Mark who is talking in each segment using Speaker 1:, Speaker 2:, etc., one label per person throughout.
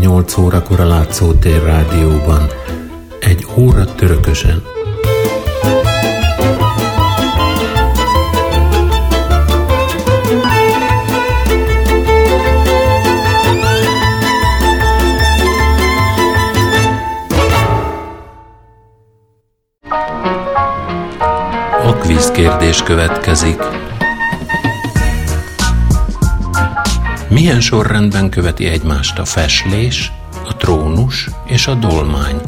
Speaker 1: péntek este 8 órakor a Látszótér Rádióban. Egy óra törökösen. A kvíz kérdés következik. Milyen sorrendben követi egymást a feslés, a trónus és a dolmány?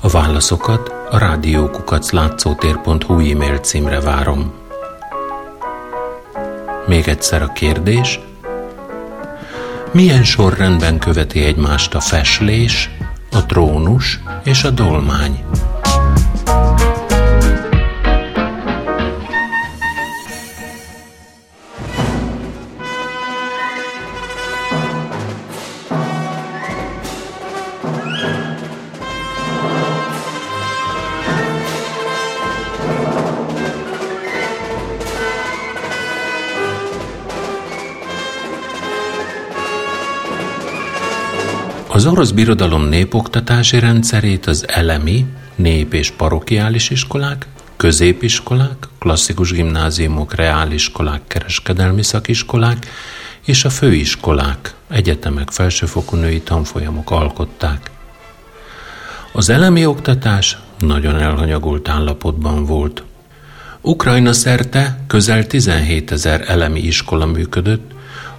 Speaker 1: A válaszokat a rádiókukaclátszótér.hu e-mail címre várom. Még egyszer a kérdés. Milyen sorrendben követi egymást a feslés, a trónus és a dolmány? Az orosz birodalom népoktatási rendszerét az elemi, nép- és parokiális iskolák, középiskolák, klasszikus gimnáziumok, reáliskolák, kereskedelmi szakiskolák és a főiskolák, egyetemek, felsőfokú női tanfolyamok alkották. Az elemi oktatás nagyon elhanyagolt állapotban volt. Ukrajna szerte közel 17 ezer elemi iskola működött,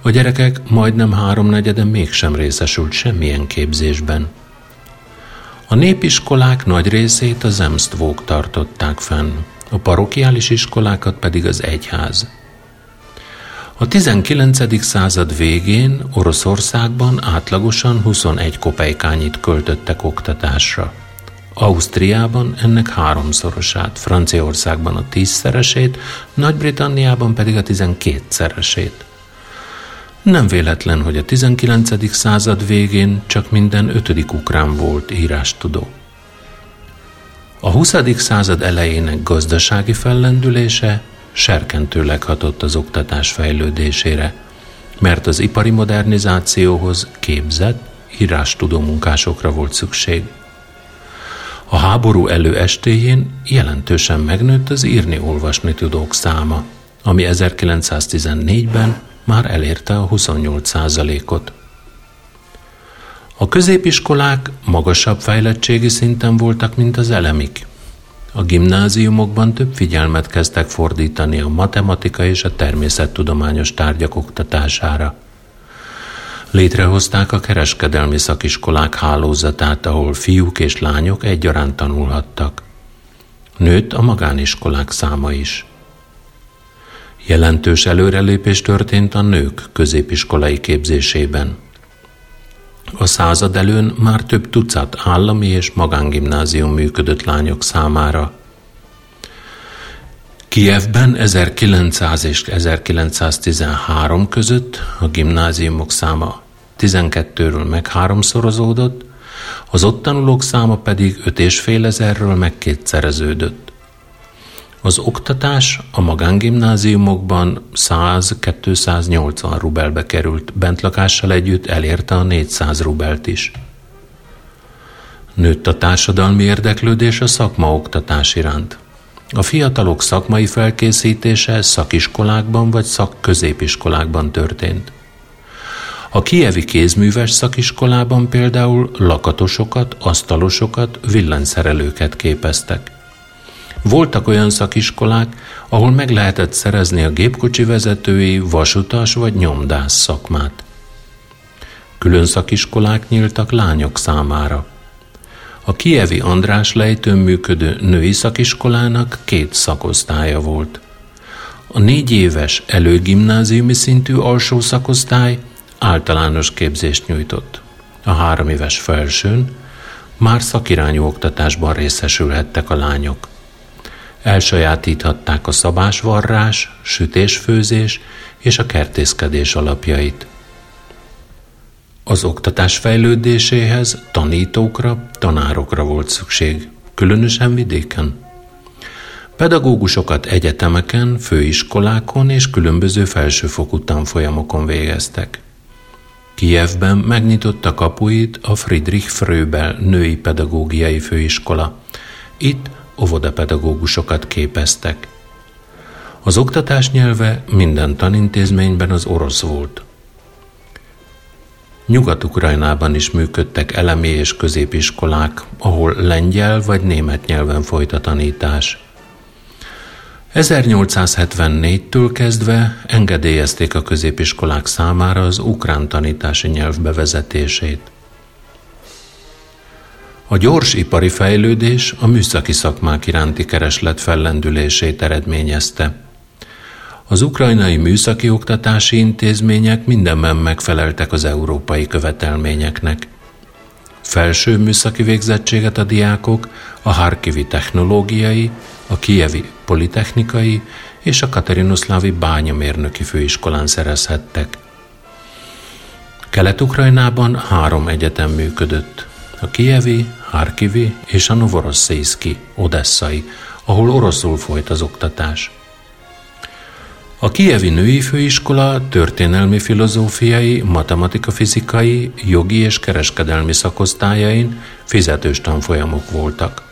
Speaker 1: a gyerekek majdnem háromnegyede mégsem részesült semmilyen képzésben. A népiskolák nagy részét az Emstvók tartották fenn, a parokiális iskolákat pedig az egyház. A 19. század végén Oroszországban átlagosan 21 kopejkányit költöttek oktatásra. Ausztriában ennek háromszorosát, Franciaországban a tízszeresét, Nagy-Britanniában pedig a tizenkétszeresét. Nem véletlen, hogy a 19. század végén csak minden ötödik ukrán volt írástudó. A 20. század elejének gazdasági fellendülése serkentőleg hatott az oktatás fejlődésére, mert az ipari modernizációhoz képzett, írástudó munkásokra volt szükség. A háború előestéjén jelentősen megnőtt az írni-olvasni tudók száma, ami 1914-ben már elérte a 28 ot A középiskolák magasabb fejlettségi szinten voltak, mint az elemik. A gimnáziumokban több figyelmet kezdtek fordítani a matematika és a természettudományos tárgyak oktatására. Létrehozták a kereskedelmi szakiskolák hálózatát, ahol fiúk és lányok egyaránt tanulhattak. Nőtt a magániskolák száma is. Jelentős előrelépés történt a nők középiskolai képzésében. A század előn már több tucat állami és magángimnázium működött lányok számára. Kievben 1900 és 1913 között a gimnáziumok száma 12-ről meg háromszorozódott, az ott tanulók száma pedig 5 és fél ezerről meg kétszereződött. Az oktatás a magángimnáziumokban 100-280 rubelbe került, bentlakással együtt elérte a 400 rubelt is. Nőtt a társadalmi érdeklődés a szakmaoktatás iránt. A fiatalok szakmai felkészítése szakiskolákban vagy szakközépiskolákban történt. A kievi kézműves szakiskolában például lakatosokat, asztalosokat, villanyszerelőket képeztek – voltak olyan szakiskolák, ahol meg lehetett szerezni a gépkocsi vezetői, vasutas vagy nyomdász szakmát. Külön szakiskolák nyíltak lányok számára. A kievi András lejtőn működő női szakiskolának két szakosztálya volt. A négy éves előgimnáziumi szintű alsó szakosztály általános képzést nyújtott. A három éves felsőn már szakirányú oktatásban részesülhettek a lányok. Elsajátíthatták a szabásvarrás, sütésfőzés és a kertészkedés alapjait. Az oktatás fejlődéséhez tanítókra, tanárokra volt szükség, különösen vidéken. Pedagógusokat egyetemeken, főiskolákon és különböző felsőfokú tanfolyamokon végeztek. Kijevben megnyitotta kapuit a Friedrich Fröbel női pedagógiai főiskola. Itt óvodapedagógusokat képeztek. Az oktatás nyelve minden tanintézményben az orosz volt. Nyugat-Ukrajnában is működtek elemi és középiskolák, ahol lengyel vagy német nyelven folyt a tanítás. 1874-től kezdve engedélyezték a középiskolák számára az ukrán tanítási nyelv bevezetését. A gyors ipari fejlődés a műszaki szakmák iránti kereslet fellendülését eredményezte. Az ukrajnai műszaki oktatási intézmények mindenben megfeleltek az európai követelményeknek. Felső műszaki végzettséget a diákok a Harkivi technológiai, a Kijevi Politechnikai és a Katerinoszlávi Bányamérnöki Főiskolán szerezhettek. Kelet-Ukrajnában három egyetem működött. A Kijevi, Harkivi és a Novorosszészki, Odesszai, ahol oroszul folyt az oktatás. A Kijevi Női Főiskola történelmi filozófiai, matematika-fizikai, jogi és kereskedelmi szakosztályain fizetős tanfolyamok voltak.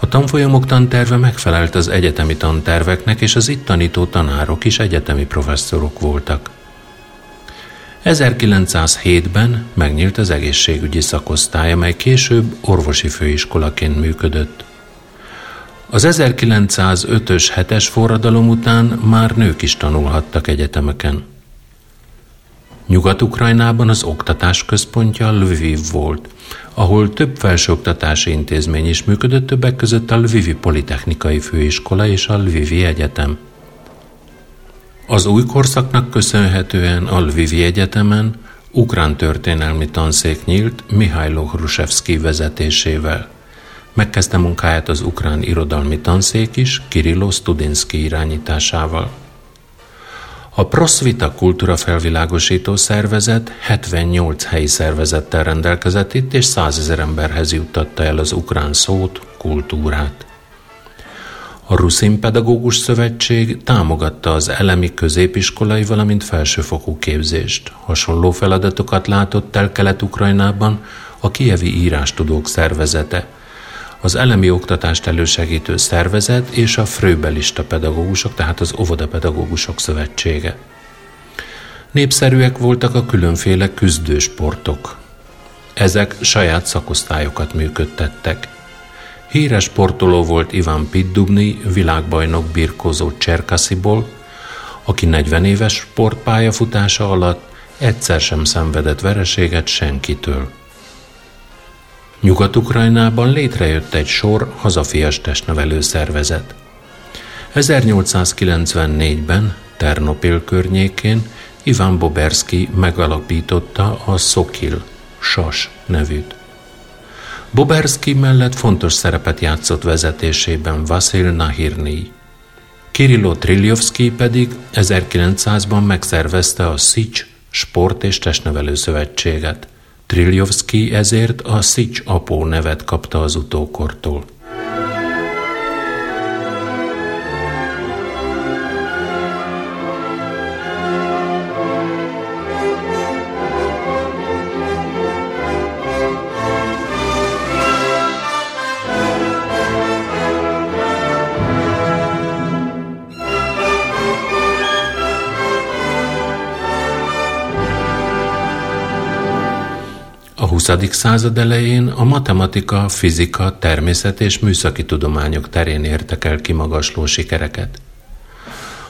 Speaker 1: A tanfolyamok tanterve megfelelt az egyetemi tanterveknek, és az itt tanító tanárok is egyetemi professzorok voltak. 1907-ben megnyílt az egészségügyi szakosztály, amely később orvosi főiskolaként működött. Az 1905-ös hetes forradalom után már nők is tanulhattak egyetemeken. Nyugat-Ukrajnában az oktatás központja Lviv volt, ahol több felsőoktatási intézmény is működött, többek között a Lvivi Politechnikai Főiskola és a Lvivi Egyetem. Az új korszaknak köszönhetően a Lvivi Egyetemen ukrán történelmi tanszék nyílt Mihailo Hrusevski vezetésével. Megkezdte munkáját az ukrán irodalmi tanszék is Kirillo Studinsky irányításával. A Prosvita kultúra felvilágosító szervezet 78 helyi szervezettel rendelkezett itt, és százezer emberhez juttatta el az ukrán szót, kultúrát. A Ruszin Pedagógus Szövetség támogatta az elemi középiskolai, valamint felsőfokú képzést. Hasonló feladatokat látott el Kelet-Ukrajnában a Kievi Írástudók Szervezete – az elemi oktatást elősegítő szervezet és a frőbelista pedagógusok, tehát az óvodapedagógusok szövetsége. Népszerűek voltak a különféle küzdősportok. Ezek saját szakosztályokat működtettek. Híres sportoló volt Ivan Piddubni, világbajnok birkózó Cserkasziból, aki 40 éves sportpályafutása alatt egyszer sem szenvedett vereséget senkitől. Nyugat-Ukrajnában létrejött egy sor hazafias testnevelő szervezet. 1894-ben Ternopil környékén Ivan Boberski megalapította a Szokil, Sas nevűt. Boberski mellett fontos szerepet játszott vezetésében Vasil Nahirny. Kirillo Triljovski pedig 1900-ban megszervezte a Szics Sport és Testnevelő Szövetséget – Triljovszki ezért a Szics apó nevet kapta az utókortól. 20. század elején a matematika, fizika, természet és műszaki tudományok terén értek el kimagasló sikereket.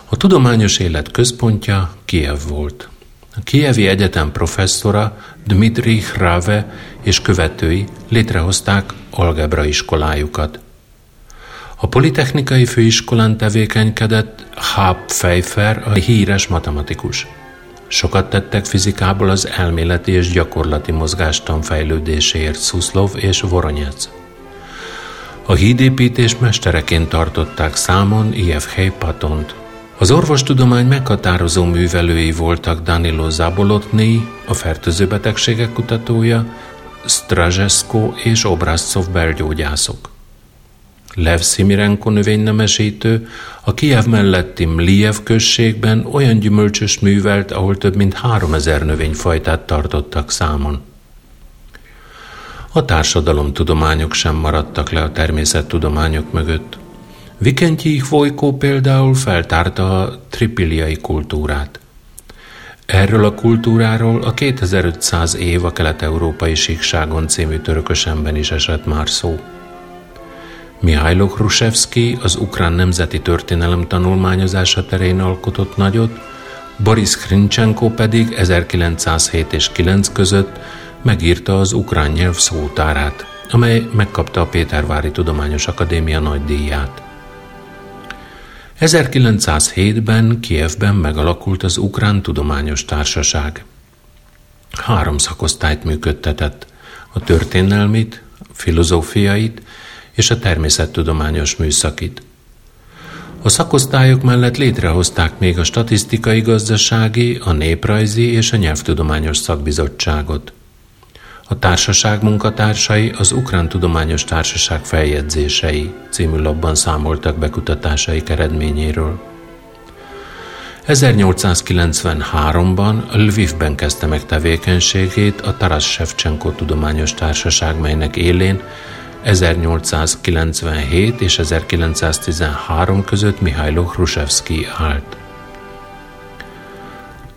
Speaker 1: A tudományos élet központja Kiev volt. A Kievi Egyetem professzora Dmitri Hrave és követői létrehozták algebra iskolájukat. A Politechnikai Főiskolán tevékenykedett Hab Pfeiffer, a híres matematikus. Sokat tettek fizikából az elméleti és gyakorlati mozgástan fejlődéséért Szuszlov és Voronyec. A hídépítés mestereként tartották számon Ievhely Patont. Az orvostudomány meghatározó művelői voltak Danilo Zabolotny, a fertőző kutatója, Strazesko és Obrazcov belgyógyászok. Lev Szimirenko növénynemesítő a Kijev melletti Mliev községben olyan gyümölcsös művelt, ahol több mint 3000 növényfajtát tartottak számon. A társadalomtudományok sem maradtak le a természettudományok mögött. Vikentyi Vojkó például feltárta a tripiliai kultúrát. Erről a kultúráról a 2500 év a kelet-európai síkságon című törökösemben is esett már szó. Mihailo Khrushchevsky az ukrán nemzeti történelem tanulmányozása terén alkotott nagyot, Boris Hrinchenko pedig 1907 és 9 között megírta az ukrán nyelv szótárát, amely megkapta a Pétervári Tudományos Akadémia nagy díját. 1907-ben Kievben megalakult az Ukrán Tudományos Társaság. Három szakosztályt működtetett, a történelmit, filozófiait és a természettudományos műszakit. A szakosztályok mellett létrehozták még a statisztikai gazdasági, a néprajzi és a nyelvtudományos szakbizottságot. A társaság munkatársai az Ukrán Tudományos Társaság feljegyzései című labban számoltak be kutatásaik eredményéről. 1893-ban Lvivben kezdte meg tevékenységét a Taras Shevchenko Tudományos Társaság, melynek élén 1897 és 1913 között Mihailo Hrushevsky állt.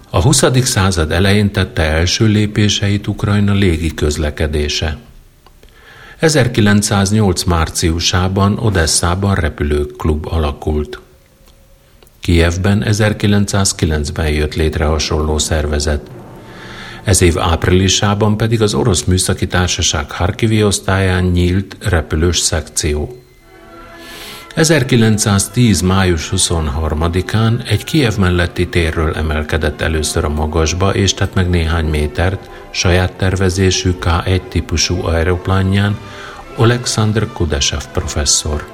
Speaker 1: A 20. század elején tette első lépéseit Ukrajna légi közlekedése. 1908. márciusában Odesszában repülőklub alakult. Kijevben 1909-ben jött létre hasonló szervezet. Ez év áprilisában pedig az Orosz Műszaki Társaság Harkivi osztályán nyílt repülős szekció. 1910. május 23-án egy Kiev melletti térről emelkedett először a magasba, és tett meg néhány métert saját tervezésű K-1 típusú aeroplánján Alexander Kudeshev professzor.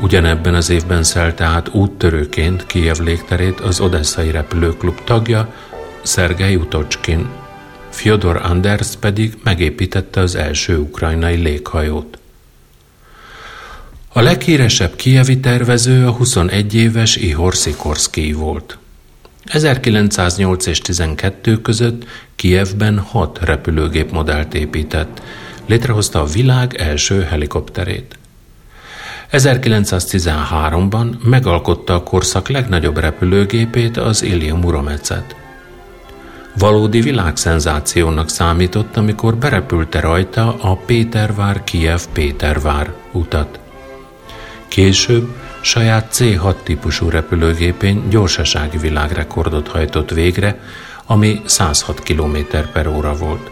Speaker 1: Ugyanebben az évben szelte át úttörőként Kiev légterét az Odesszai repülőklub tagja, Szergei Utocskin. Fyodor Anders pedig megépítette az első ukrajnai léghajót. A leghíresebb kievi tervező a 21 éves Ihor Szikorszki volt. 1908 és 12 között Kievben hat repülőgép modellt épített, létrehozta a világ első helikopterét. 1913-ban megalkotta a korszak legnagyobb repülőgépét, az Ilya Muromecet. Valódi világszenzációnak számított, amikor berepülte rajta a Pétervár-Kiev-Pétervár utat. Később saját C6 típusú repülőgépén gyorsasági világrekordot hajtott végre, ami 106 km per óra volt.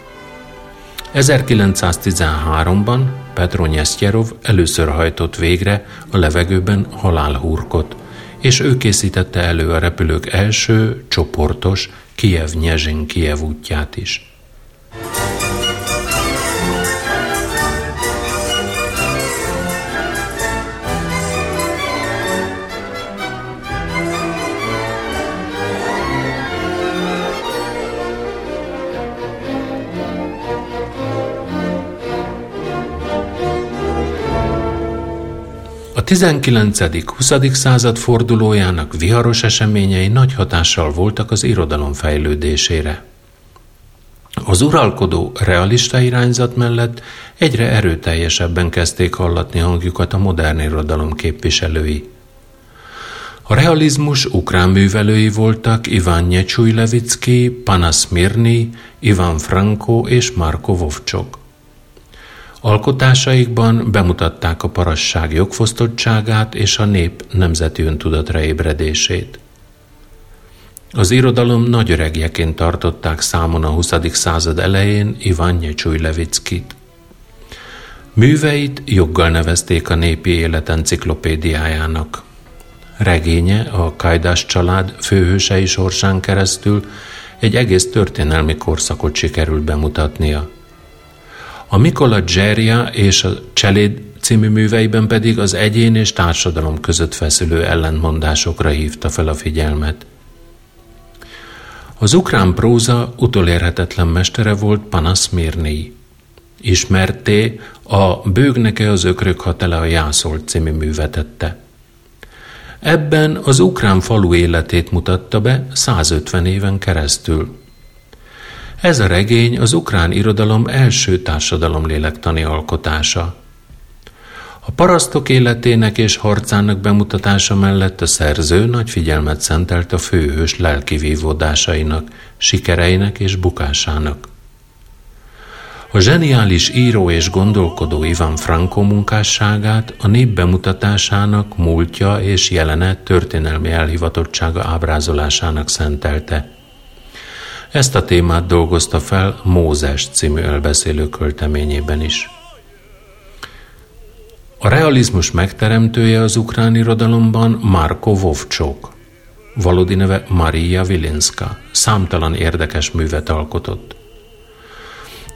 Speaker 1: 1913-ban Petro Nyesztyerov először hajtott végre a levegőben halálhurkot, és ő készítette elő a repülők első csoportos Kiev-Nyezsin-Kiev útját is. A 19.-20. század fordulójának viharos eseményei nagy hatással voltak az irodalom fejlődésére. Az uralkodó realista irányzat mellett egyre erőteljesebben kezdték hallatni hangjukat a modern irodalom képviselői. A realizmus ukrán művelői voltak Iván Nyecsúj-Levicki, Panas Mirny, Ivan Franko és Marko Vovcsok. Alkotásaikban bemutatták a parasság jogfosztottságát és a nép nemzeti öntudatra ébredését. Az irodalom nagy öregjeként tartották számon a 20. század elején Ivan Nyecsúj-Levickit. Műveit joggal nevezték a népi élet enciklopédiájának. Regénye a Kajdás család főhősei sorsán keresztül egy egész történelmi korszakot sikerült bemutatnia – a Mikola Dzserja és a Cseléd című műveiben pedig az egyén és társadalom között feszülő ellentmondásokra hívta fel a figyelmet. Az ukrán próza utolérhetetlen mestere volt Panas Mirnyi. Ismerté a Bőgneke az ökrök ha tele a Jászolt című művetette. Ebben az ukrán falu életét mutatta be 150 éven keresztül. Ez a regény az ukrán irodalom első társadalomlélektani alkotása. A parasztok életének és harcának bemutatása mellett a szerző nagy figyelmet szentelt a főhős lelki vívódásainak, sikereinek és bukásának. A zseniális író és gondolkodó Ivan Franco munkásságát a nép bemutatásának, múltja és jelene történelmi elhivatottsága ábrázolásának szentelte. Ezt a témát dolgozta fel Mózes című elbeszélő költeményében is. A realizmus megteremtője az ukrán irodalomban Marko Vovcsok. Valódi neve Maria Vilinska. Számtalan érdekes művet alkotott.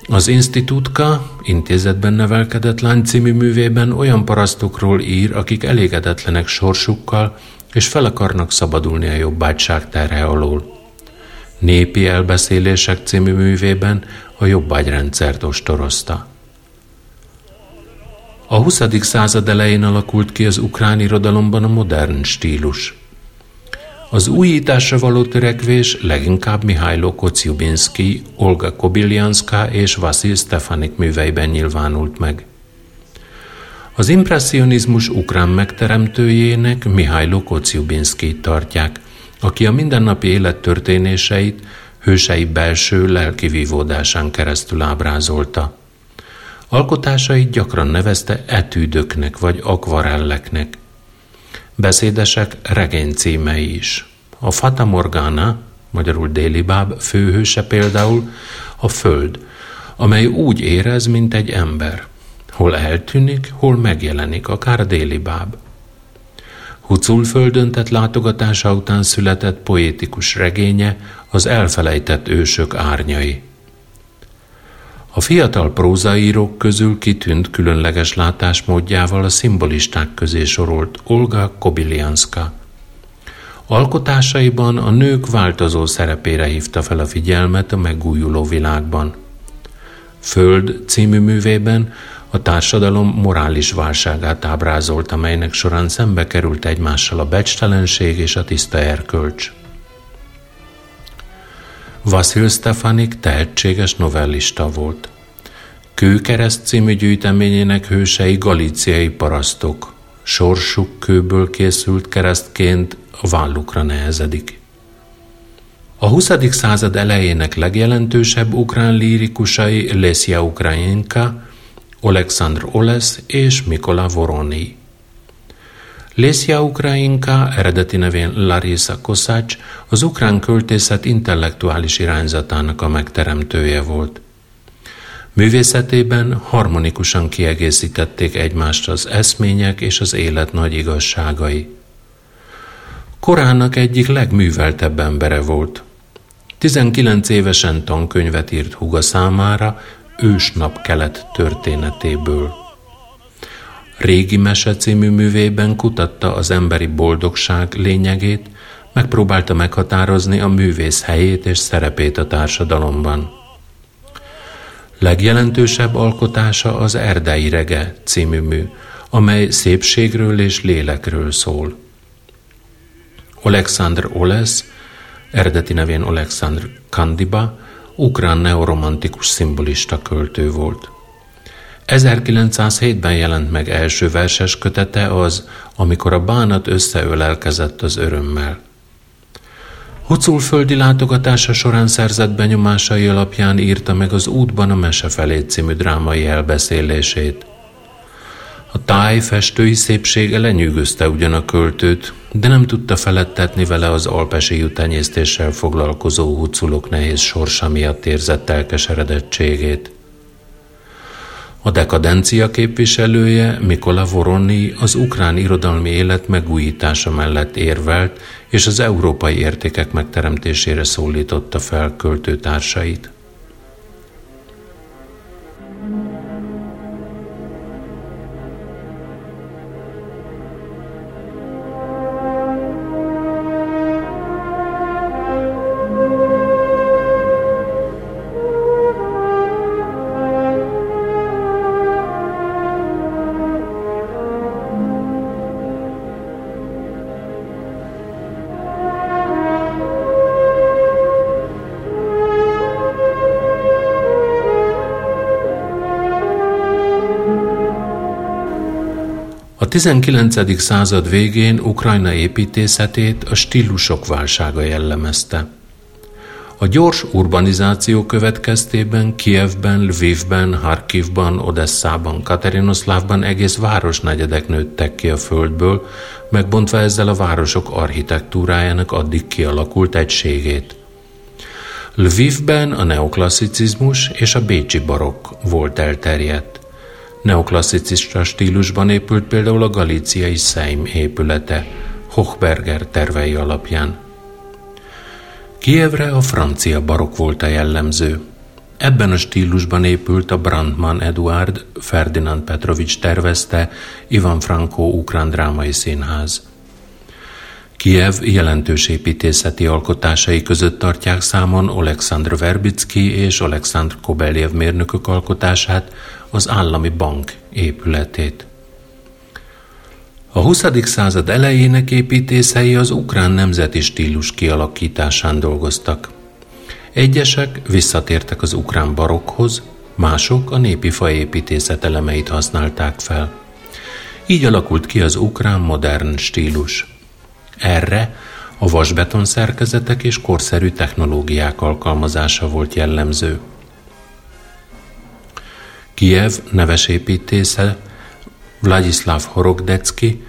Speaker 1: Az Institutka intézetben nevelkedett lány című művében olyan parasztokról ír, akik elégedetlenek sorsukkal, és fel akarnak szabadulni a jobbágyság terhe alól. Népi elbeszélések című művében a jobbágyrendszert ostorozta. A 20. század elején alakult ki az ukrán irodalomban a modern stílus. Az újításra való törekvés leginkább Mihailo Kociubinski, Olga Kobiljanska és Vasil Stefanik műveiben nyilvánult meg. Az impressionizmus ukrán megteremtőjének Mihailo Kociubinski tartják, aki a mindennapi élet történéseit hősei belső lelki vívódásán keresztül ábrázolta. Alkotásait gyakran nevezte etűdöknek vagy akvarelleknek. Beszédesek regény címei is. A Fata Morgana, magyarul déli báb főhőse például a Föld, amely úgy érez, mint egy ember. Hol eltűnik, hol megjelenik, akár a déli báb. Hucul földön tett látogatása után született poétikus regénye az elfelejtett ősök árnyai. A fiatal prózaírók közül kitűnt különleges látásmódjával a szimbolisták közé sorolt Olga Kobilianska. Alkotásaiban a nők változó szerepére hívta fel a figyelmet a megújuló világban. Föld című művében a társadalom morális válságát ábrázolt, amelynek során szembe került egymással a becstelenség és a tiszta erkölcs. Vasil Stefanik tehetséges novellista volt. Kőkereszt című gyűjteményének hősei galíciai parasztok. Sorsuk kőből készült keresztként a vállukra nehezedik. A 20. század elejének legjelentősebb ukrán lírikusai Lesia Ukrainka, Alexandr Oles és Mikola Voroni. Lésia Ukrainka, eredeti nevén Larisa Kosács, az ukrán költészet intellektuális irányzatának a megteremtője volt. Művészetében harmonikusan kiegészítették egymást az eszmények és az élet nagy igazságai. Korának egyik legműveltebb embere volt. 19 évesen tankönyvet írt huga számára, ősnap kelet történetéből. Régi Mese című művében kutatta az emberi boldogság lényegét, megpróbálta meghatározni a művész helyét és szerepét a társadalomban. Legjelentősebb alkotása az Erdei Rege című mű, amely szépségről és lélekről szól. Alexander Oles, eredeti nevén Alexander Kandiba, ukrán neoromantikus szimbolista költő volt. 1907-ben jelent meg első verses kötete az, amikor a bánat összeölelkezett az örömmel. Hucul földi látogatása során szerzett benyomásai alapján írta meg az Útban a mese felé című drámai elbeszélését. A táj festői szépsége lenyűgözte ugyan a költőt, de nem tudta felettetni vele az alpesi jutenyésztéssel foglalkozó huculok nehéz sorsa miatt érzett elkeseredettségét. A dekadencia képviselője, Mikola Voroni az ukrán irodalmi élet megújítása mellett érvelt, és az európai értékek megteremtésére szólította fel költőtársait. 19. század végén Ukrajna építészetét a stílusok válsága jellemezte. A gyors urbanizáció következtében Kievben, Lvivben, Harkivban, Odesszában, Katerinoszlávban egész városnegyedek nőttek ki a földből, megbontva ezzel a városok architektúrájának addig kialakult egységét. Lvivben a neoklasszicizmus és a bécsi barokk volt elterjedt. Neoklasszicista stílusban épült például a galíciai Szeim épülete, Hochberger tervei alapján. Kievre a francia barok volt a jellemző. Ebben a stílusban épült a Brandman Eduard Ferdinand Petrovics tervezte Ivan Franco ukrán drámai színház. Kiev jelentős építészeti alkotásai között tartják számon Alexandr Verbicki és Alexandr Kobeljev mérnökök alkotását, az állami bank épületét. A 20. század elejének építészei az ukrán nemzeti stílus kialakításán dolgoztak. Egyesek visszatértek az ukrán barokhoz, mások a népi faépítészet elemeit használták fel. Így alakult ki az ukrán modern stílus. Erre a vasbeton szerkezetek és korszerű technológiák alkalmazása volt jellemző. Kiev neves építésze Vladislav Horogdecki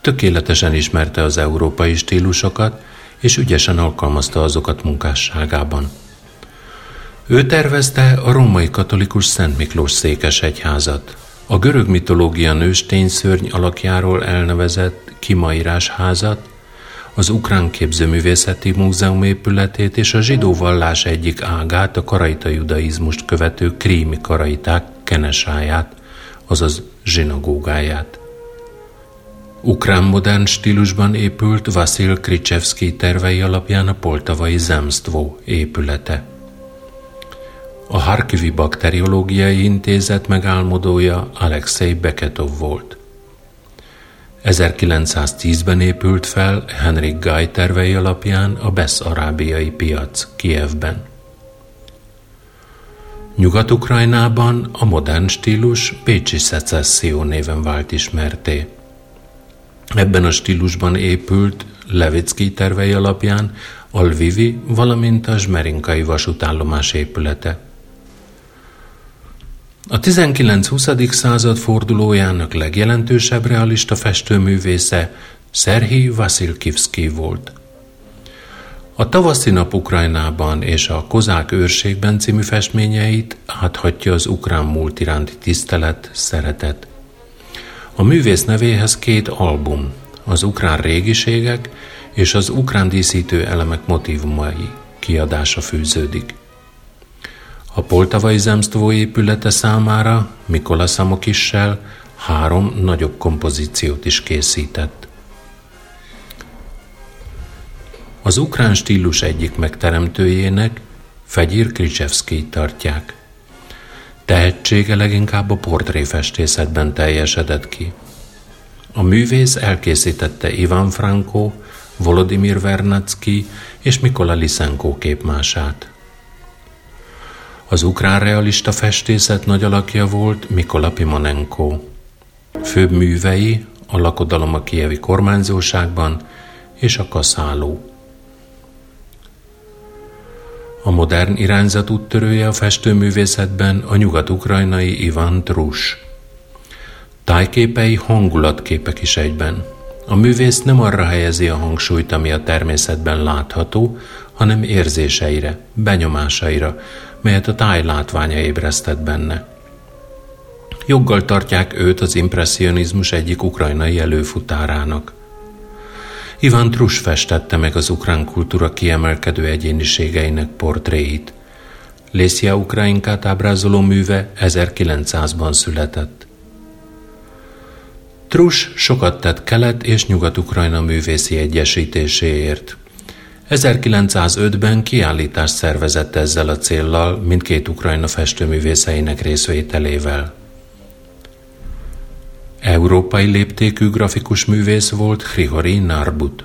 Speaker 1: tökéletesen ismerte az európai stílusokat, és ügyesen alkalmazta azokat munkásságában. Ő tervezte a római katolikus Szent Miklós székes egyházat, a görög mitológia nőstényszörny alakjáról elnevezett kimaírás házat, az Ukrán Képzőművészeti Múzeum épületét és a zsidó vallás egyik ágát, a karaita judaizmust követő krími karaiták kenesáját, azaz zsinagógáját. Ukrán modern stílusban épült Vasil Kricsevszki tervei alapján a Poltavai Zemstvo épülete. A Harkivi Bakteriológiai Intézet megálmodója Alexei Beketov volt. 1910-ben épült fel Henrik Guy tervei alapján a Besz-arábiai piac Kievben. Nyugat-Ukrajnában a modern stílus Pécsi szecesszió néven vált ismerté. Ebben a stílusban épült Levicki tervei alapján a Lvivi, valamint a Zsmerinkai vasútállomás épülete. A 19-20. század fordulójának legjelentősebb realista festőművésze Szerhi Vasilkivski volt – a tavaszi nap Ukrajnában és a Kozák őrségben című festményeit áthatja az ukrán múlt iránti tisztelet, szeretet. A művész nevéhez két album, az ukrán régiségek és az ukrán díszítő elemek motivumai kiadása fűződik. A Poltavai Zemsztvó épülete számára Mikola Szamokissel három nagyobb kompozíciót is készített. Az ukrán stílus egyik megteremtőjének Fegyir Kricsevszki tartják. Tehetsége leginkább a portréfestészetben teljesedett ki. A művész elkészítette Ivan Franko, Volodymyr Vernacki és Mikola Lisenko képmását. Az ukrán realista festészet nagy alakja volt Mikola Pimonenko. Főbb művei a lakodalom a kievi kormányzóságban és a kaszáló. A modern irányzat úttörője a festőművészetben a nyugat-ukrajnai Ivan Trus. Tájképei hangulatképek is egyben. A művész nem arra helyezi a hangsúlyt, ami a természetben látható, hanem érzéseire, benyomásaira, melyet a táj látványa ébresztett benne. Joggal tartják őt az impressionizmus egyik ukrajnai előfutárának – Ivan Trus festette meg az ukrán kultúra kiemelkedő egyéniségeinek portréit. Lészia Ukrainkát ábrázoló műve 1900-ban született. Trus sokat tett Kelet- és Nyugat-Ukrajna művészi egyesítéséért. 1905-ben kiállítást szervezett ezzel a céllal mindkét Ukrajna festőművészeinek részvételével. Európai léptékű grafikus művész volt Hrihori Narbut.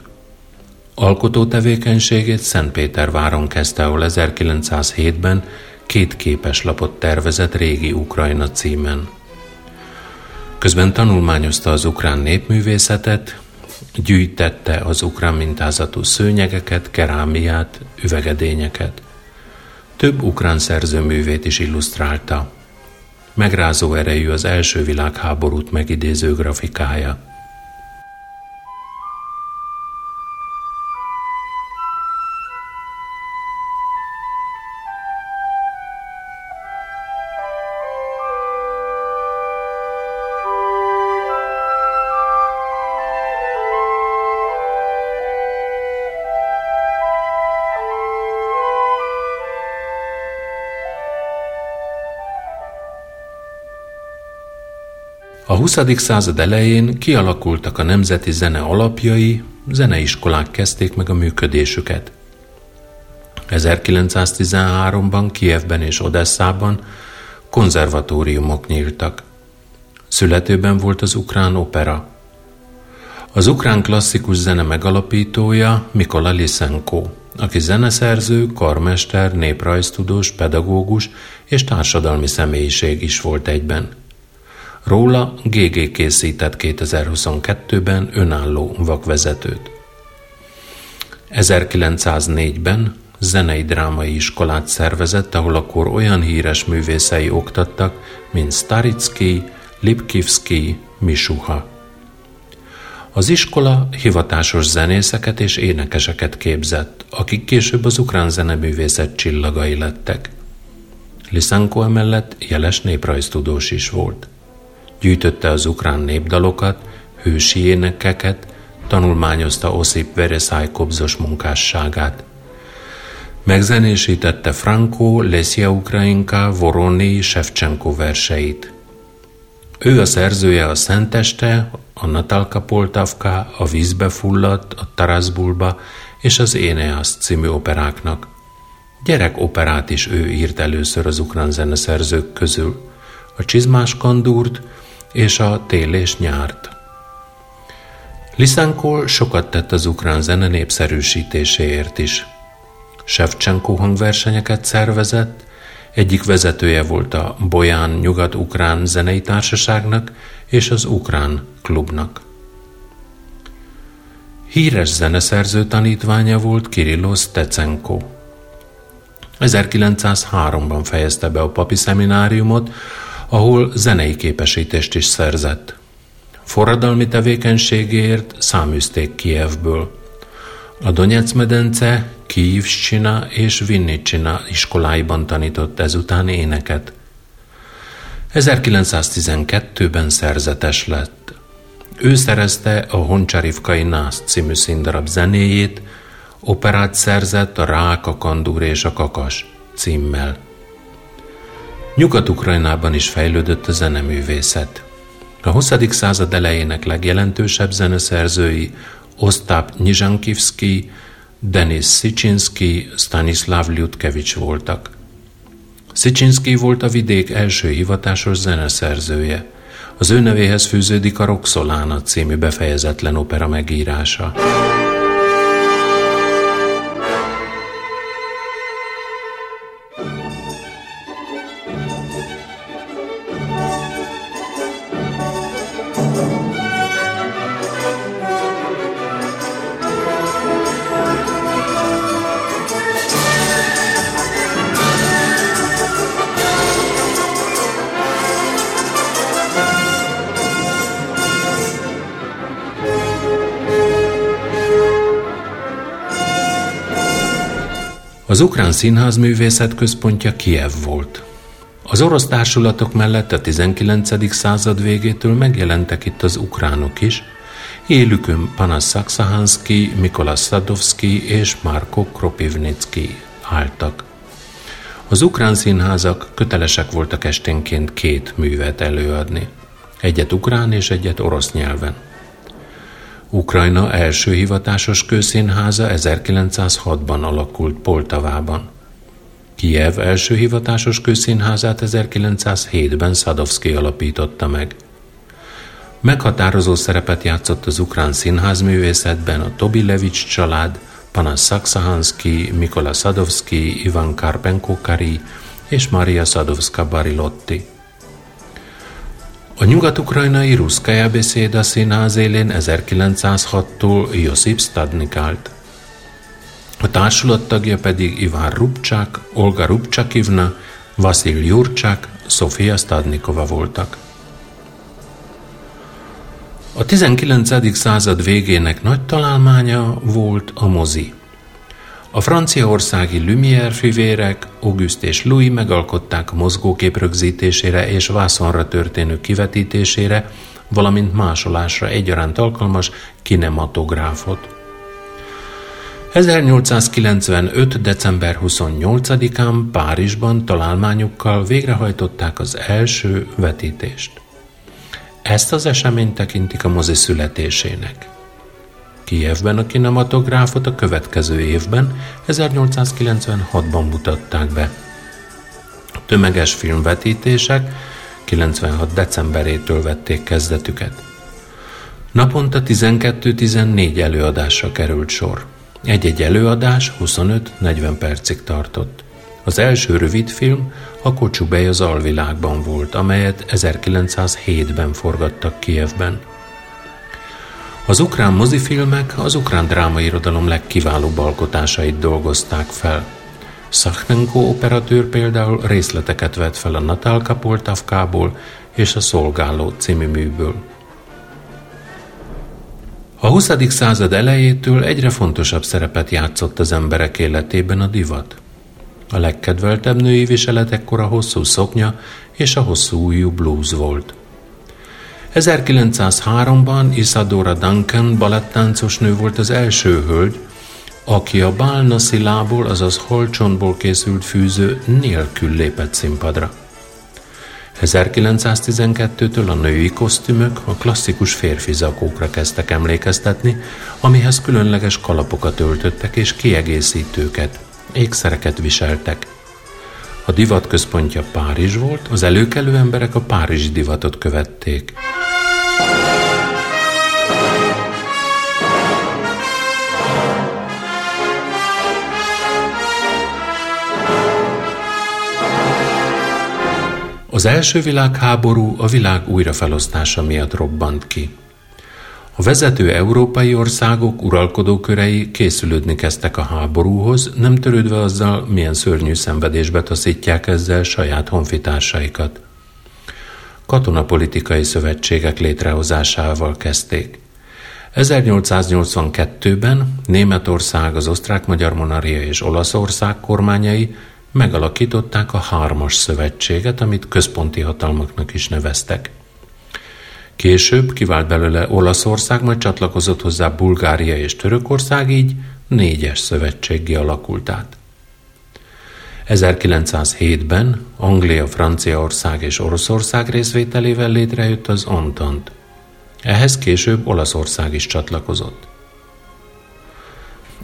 Speaker 1: Alkotó tevékenységét Szentpéterváron kezdte, ahol 1907-ben két lapot tervezett régi Ukrajna címen. Közben tanulmányozta az ukrán népművészetet, gyűjtette az ukrán mintázatú szőnyegeket, kerámiát, üvegedényeket. Több ukrán szerzőművét is illusztrálta. Megrázó erejű az első világháborút megidéző grafikája. 20. század elején kialakultak a nemzeti zene alapjai, zeneiskolák kezdték meg a működésüket. 1913-ban Kievben és Odesszában konzervatóriumok nyíltak. Születőben volt az ukrán opera. Az ukrán klasszikus zene megalapítója Mikola Lisenko, aki zeneszerző, karmester, néprajztudós, pedagógus és társadalmi személyiség is volt egyben – Róla GG készített 2022-ben önálló vakvezetőt. 1904-ben zenei drámai iskolát szervezett, ahol akkor olyan híres művészei oktattak, mint Staritsky, Lipkivsky, Misuha. Az iskola hivatásos zenészeket és énekeseket képzett, akik később az ukrán zeneművészet csillagai lettek. Lisanko emellett jeles néprajztudós is volt gyűjtötte az ukrán népdalokat, hősi énekeket, tanulmányozta Oszip Vereszáj kobzos munkásságát. Megzenésítette Franco, Lesia Ukrainka, Voroni, Shevchenko verseit. Ő a szerzője a Szenteste, a Natalka Poltavka, a Vízbe fulladt, a Tarasbulba és az Éneas című operáknak. Gyerek operát is ő írt először az ukrán zeneszerzők közül. A Csizmás Kandúrt, és a tél és nyárt. Lisanko sokat tett az ukrán zene népszerűsítéséért is. Shevchenko hangversenyeket szervezett, egyik vezetője volt a Bolyán Nyugat-Ukrán Zenei Társaságnak és az Ukrán Klubnak. Híres zeneszerző tanítványa volt Kirillo Stecenko. 1903-ban fejezte be a papi szemináriumot, ahol zenei képesítést is szerzett. Forradalmi tevékenységért száműzték Kievből. A Donetsz medence Kijivscsina és Vinnicsina iskoláiban tanított ezután éneket. 1912-ben szerzetes lett. Ő szerezte a Honcsarivkai Nász című színdarab zenéjét, operát szerzett a Rák, Kandúr és a Kakas címmel. Nyugat-Ukrajnában is fejlődött a zeneművészet. A 20. század elejének legjelentősebb zeneszerzői Ostap Nizsankivski, Denis Szicsinski, Stanislav Lyutkevics voltak. Szicsinski volt a vidék első hivatásos zeneszerzője. Az ő nevéhez fűződik a Roxolana című befejezetlen opera megírása. Ukrán színház művészet központja Kiev volt. Az orosz társulatok mellett a 19. század végétől megjelentek itt az ukránok is, élükön Panas Saksahansky, Mikolas Sadovsky és Marko Kropivnicki álltak. Az ukrán színházak kötelesek voltak esténként két művet előadni, egyet ukrán és egyet orosz nyelven. Ukrajna első hivatásos kőszínháza 1906-ban alakult Poltavában. Kiev első hivatásos kőszínházát 1907-ben Szadovszki alapította meg. Meghatározó szerepet játszott az ukrán színházművészetben a Tobilevics család, Panas Saksahansky, Mikola Szadovszki, Ivan Karpenko-Kari és Maria Szadovszka Barilotti. A nyugat-ukrajnai Ruszkaja beszéd színház élén 1906-tól Josip Stadnik állt. A társulat tagja pedig Iván Rubcsák, Olga Rubcsakivna, Vasil Jurcsák, Sofia Stadnikova voltak. A 19. század végének nagy találmánya volt a mozi. A franciaországi Lumière fivérek, Auguste és Louis megalkották a mozgókép rögzítésére és vászonra történő kivetítésére, valamint másolásra egyaránt alkalmas kinematográfot. 1895. december 28-án Párizsban találmányukkal végrehajtották az első vetítést. Ezt az eseményt tekintik a mozi születésének. Kijevben a kinematográfot a következő évben, 1896-ban mutatták be. A tömeges filmvetítések 96. decemberétől vették kezdetüket. Naponta 12-14 előadásra került sor. Egy-egy előadás 25-40 percig tartott. Az első rövidfilm a Kocsubej az alvilágban volt, amelyet 1907-ben forgattak Kievben. Az ukrán mozifilmek az ukrán drámairodalom legkiválóbb alkotásait dolgozták fel. Szaknenko operatőr például részleteket vett fel a Natálka Poltavkából és a Szolgáló című műből. A 20. század elejétől egyre fontosabb szerepet játszott az emberek életében a divat. A legkedveltebb női viselet ekkor a hosszú szoknya és a hosszú ujjú blues volt. 1903-ban Isadora Duncan balettáncos nő volt az első hölgy, aki a bálna szilából, azaz holcsontból készült fűző nélkül lépett színpadra. 1912-től a női kosztümök a klasszikus férfi zakókra kezdtek emlékeztetni, amihez különleges kalapokat öltöttek és kiegészítőket, ékszereket viseltek. A divat központja Párizs volt, az előkelő emberek a párizsi divatot követték. Az első világháború a világ újrafelosztása miatt robbant ki. A vezető európai országok uralkodókörei készülődni kezdtek a háborúhoz, nem törődve azzal, milyen szörnyű szenvedésbe taszítják ezzel saját honfitársaikat. Katonapolitikai szövetségek létrehozásával kezdték. 1882-ben Németország, az osztrák-magyar monarchia és Olaszország kormányai megalakították a Hármas Szövetséget, amit központi hatalmaknak is neveztek. Később kivált belőle Olaszország, majd csatlakozott hozzá Bulgária és Törökország, így négyes szövetségi alakult át. 1907-ben Anglia, Franciaország és Oroszország részvételével létrejött az Antant. Ehhez később Olaszország is csatlakozott.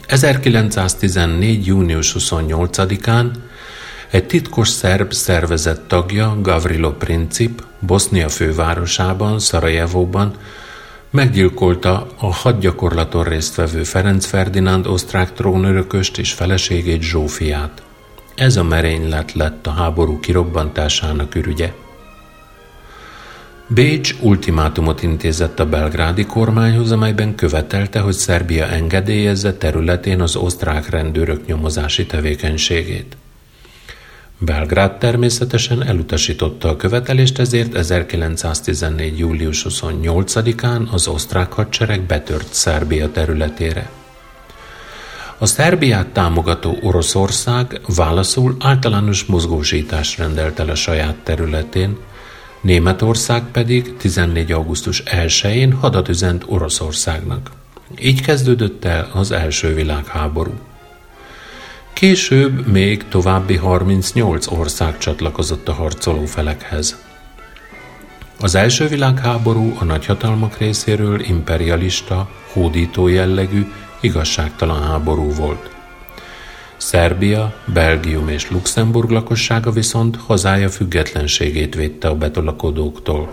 Speaker 1: 1914. június 28-án egy titkos szerb szervezet tagja, Gavrilo Princip, Bosznia fővárosában, Szarajevóban meggyilkolta a hadgyakorlaton résztvevő Ferenc Ferdinánd osztrák trónörököst és feleségét Zsófiát. Ez a merénylet lett a háború kirobbantásának ürügye. Bécs ultimátumot intézett a belgrádi kormányhoz, amelyben követelte, hogy Szerbia engedélyezze területén az osztrák rendőrök nyomozási tevékenységét. Belgrád természetesen elutasította a követelést, ezért 1914. július 28-án az osztrák hadsereg betört Szerbia területére. A Szerbiát támogató Oroszország válaszul általános mozgósítást rendelt el a saját területén, Németország pedig 14. augusztus 1-én hadat üzent Oroszországnak. Így kezdődött el az első világháború. Később még további 38 ország csatlakozott a harcoló felekhez. Az első világháború a nagyhatalmak részéről imperialista, hódító jellegű, igazságtalan háború volt. Szerbia, Belgium és Luxemburg lakossága viszont hazája függetlenségét védte a betolakodóktól.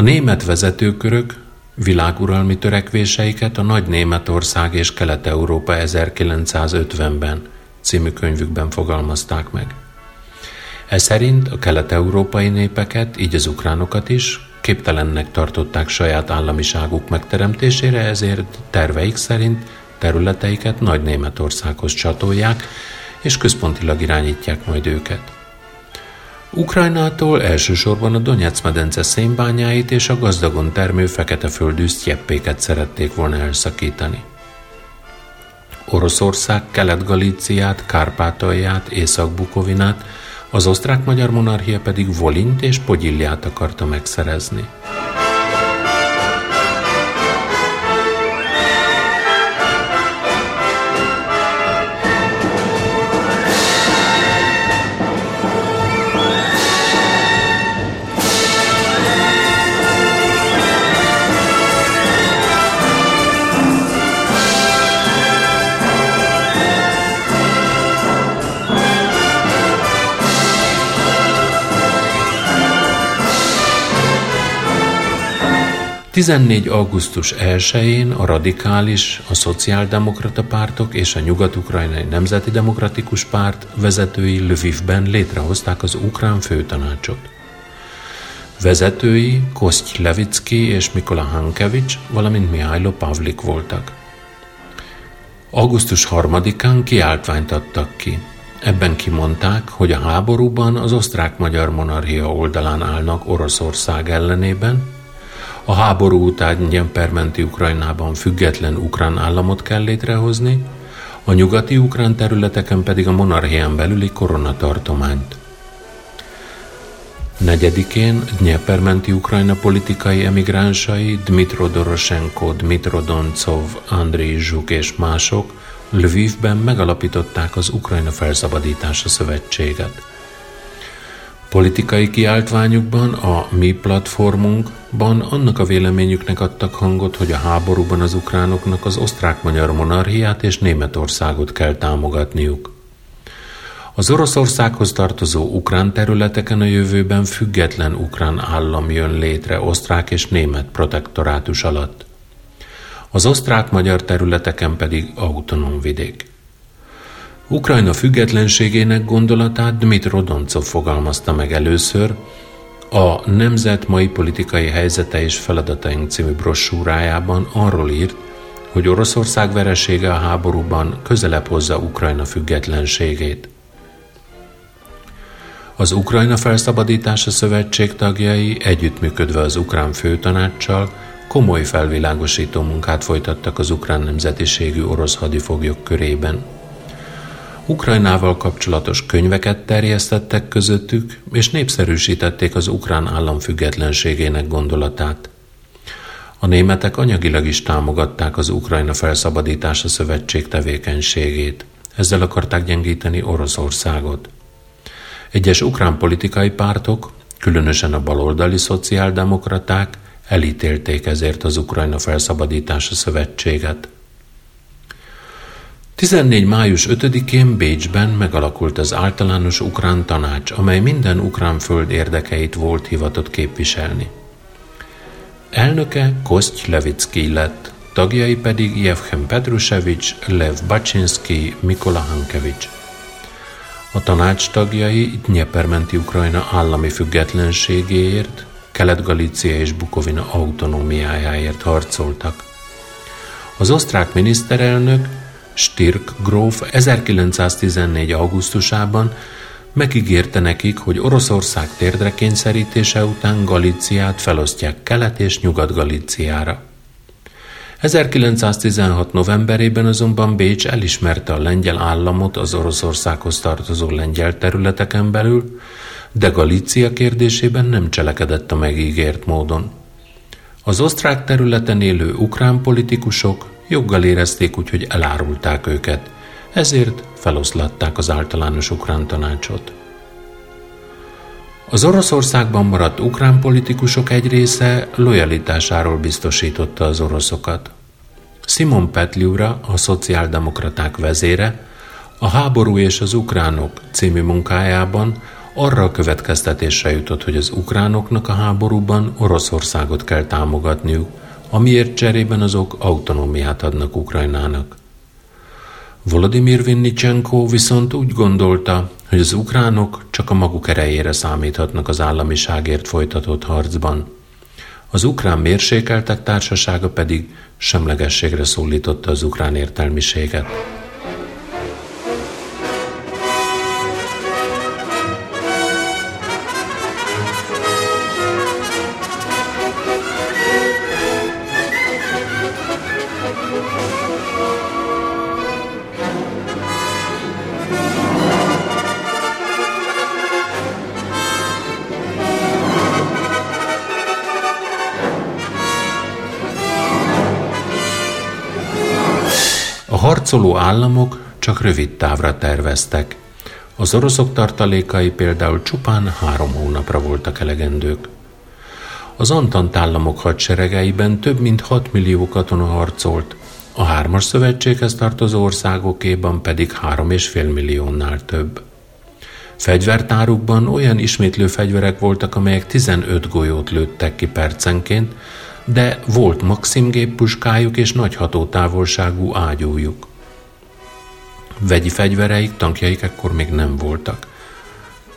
Speaker 1: A német vezetőkörök világuralmi törekvéseiket a Nagy Németország és Kelet-Európa 1950-ben című könyvükben fogalmazták meg. Ez szerint a kelet-európai népeket, így az ukránokat is, képtelennek tartották saját államiságuk megteremtésére, ezért terveik szerint területeiket Nagy Németországhoz csatolják, és központilag irányítják majd őket. Ukrajnától elsősorban a Donetsz medence szénbányáit és a gazdagon termő fekete földű sztyeppéket szerették volna elszakítani. Oroszország Kelet-Galíciát, Kárpátalját, Észak-Bukovinát, az osztrák-magyar monarchia pedig Volint és Pogyilliát akarta megszerezni. 14. augusztus 1-én a radikális, a szociáldemokrata pártok és a nyugat-ukrajnai nemzeti demokratikus párt vezetői Lvivben létrehozták az ukrán főtanácsot. Vezetői Koszty Levicki és Mikola Hankevics, valamint Mihailo Pavlik voltak. Augusztus 3-án kiáltványt adtak ki. Ebben kimondták, hogy a háborúban az osztrák-magyar monarchia oldalán állnak Oroszország ellenében, a háború után Nyempermenti Ukrajnában független ukrán államot kell létrehozni, a nyugati ukrán területeken pedig a monarchián belüli koronatartományt. Negyedikén Dnyepermenti Ukrajna politikai emigránsai Dmitro Doroshenko, Dmitro Doncov, Andrei Zsuk és mások Lvivben megalapították az Ukrajna Felszabadítása Szövetséget. Politikai kiáltványukban, a mi platformunkban annak a véleményüknek adtak hangot, hogy a háborúban az ukránoknak az osztrák-magyar monarchiát és Németországot kell támogatniuk. Az Oroszországhoz tartozó ukrán területeken a jövőben független ukrán állam jön létre osztrák és német protektorátus alatt. Az osztrák-magyar területeken pedig autonóm vidék. Ukrajna függetlenségének gondolatát Dmitro Doncov fogalmazta meg először, a Nemzet mai politikai helyzete és feladataink című brossúrájában arról írt, hogy Oroszország veresége a háborúban közelebb hozza Ukrajna függetlenségét. Az Ukrajna Felszabadítása Szövetség tagjai együttműködve az ukrán főtanácssal komoly felvilágosító munkát folytattak az ukrán nemzetiségű orosz hadifoglyok körében. Ukrajnával kapcsolatos könyveket terjesztettek közöttük, és népszerűsítették az ukrán állam függetlenségének gondolatát. A németek anyagilag is támogatták az Ukrajna felszabadítása szövetség tevékenységét. Ezzel akarták gyengíteni Oroszországot. Egyes ukrán politikai pártok, különösen a baloldali szociáldemokraták elítélték ezért az Ukrajna felszabadítása szövetséget. 14. május 5-én Bécsben megalakult az általános ukrán tanács, amely minden ukrán föld érdekeit volt hivatott képviselni. Elnöke Koszty Levicki lett, tagjai pedig Jevhen Petrusevics, Lev Baczynski, Mikola Hankevics. A tanács tagjai Dnyepermenti Ukrajna állami függetlenségéért, Kelet-Galícia és Bukovina autonómiájáért harcoltak. Az osztrák miniszterelnök Stirk gróf 1914. augusztusában megígérte nekik, hogy Oroszország térdre kényszerítése után Galíciát felosztják Kelet- és Nyugat-Galíciára. 1916. novemberében azonban Bécs elismerte a lengyel államot az Oroszországhoz tartozó lengyel területeken belül, de Galícia kérdésében nem cselekedett a megígért módon. Az osztrák területen élő ukrán politikusok joggal érezték úgy, hogy elárulták őket, ezért feloszlatták az általános ukrán tanácsot. Az Oroszországban maradt ukrán politikusok egy része lojalitásáról biztosította az oroszokat. Simon Petliura, a szociáldemokraták vezére, a Háború és az ukránok című munkájában arra a következtetésre jutott, hogy az ukránoknak a háborúban Oroszországot kell támogatniuk, amiért cserében azok autonómiát adnak Ukrajnának. Volodymyr Vinnicsenko viszont úgy gondolta, hogy az ukránok csak a maguk erejére számíthatnak az államiságért folytatott harcban. Az ukrán mérsékeltek társasága pedig semlegességre szólította az ukrán értelmiséget. Harcoló államok csak rövid távra terveztek. Az oroszok tartalékai például csupán három hónapra voltak elegendők. Az Antant államok hadseregeiben több mint 6 millió katona harcolt, a hármas szövetséghez tartozó országokéban pedig 3,5 milliónál több. Fegyvertárukban olyan ismétlő fegyverek voltak, amelyek 15 golyót lőttek ki percenként, de volt Maxim géppuskájuk és nagy hatótávolságú ágyújuk. Vegyi fegyvereik, tankjaik ekkor még nem voltak.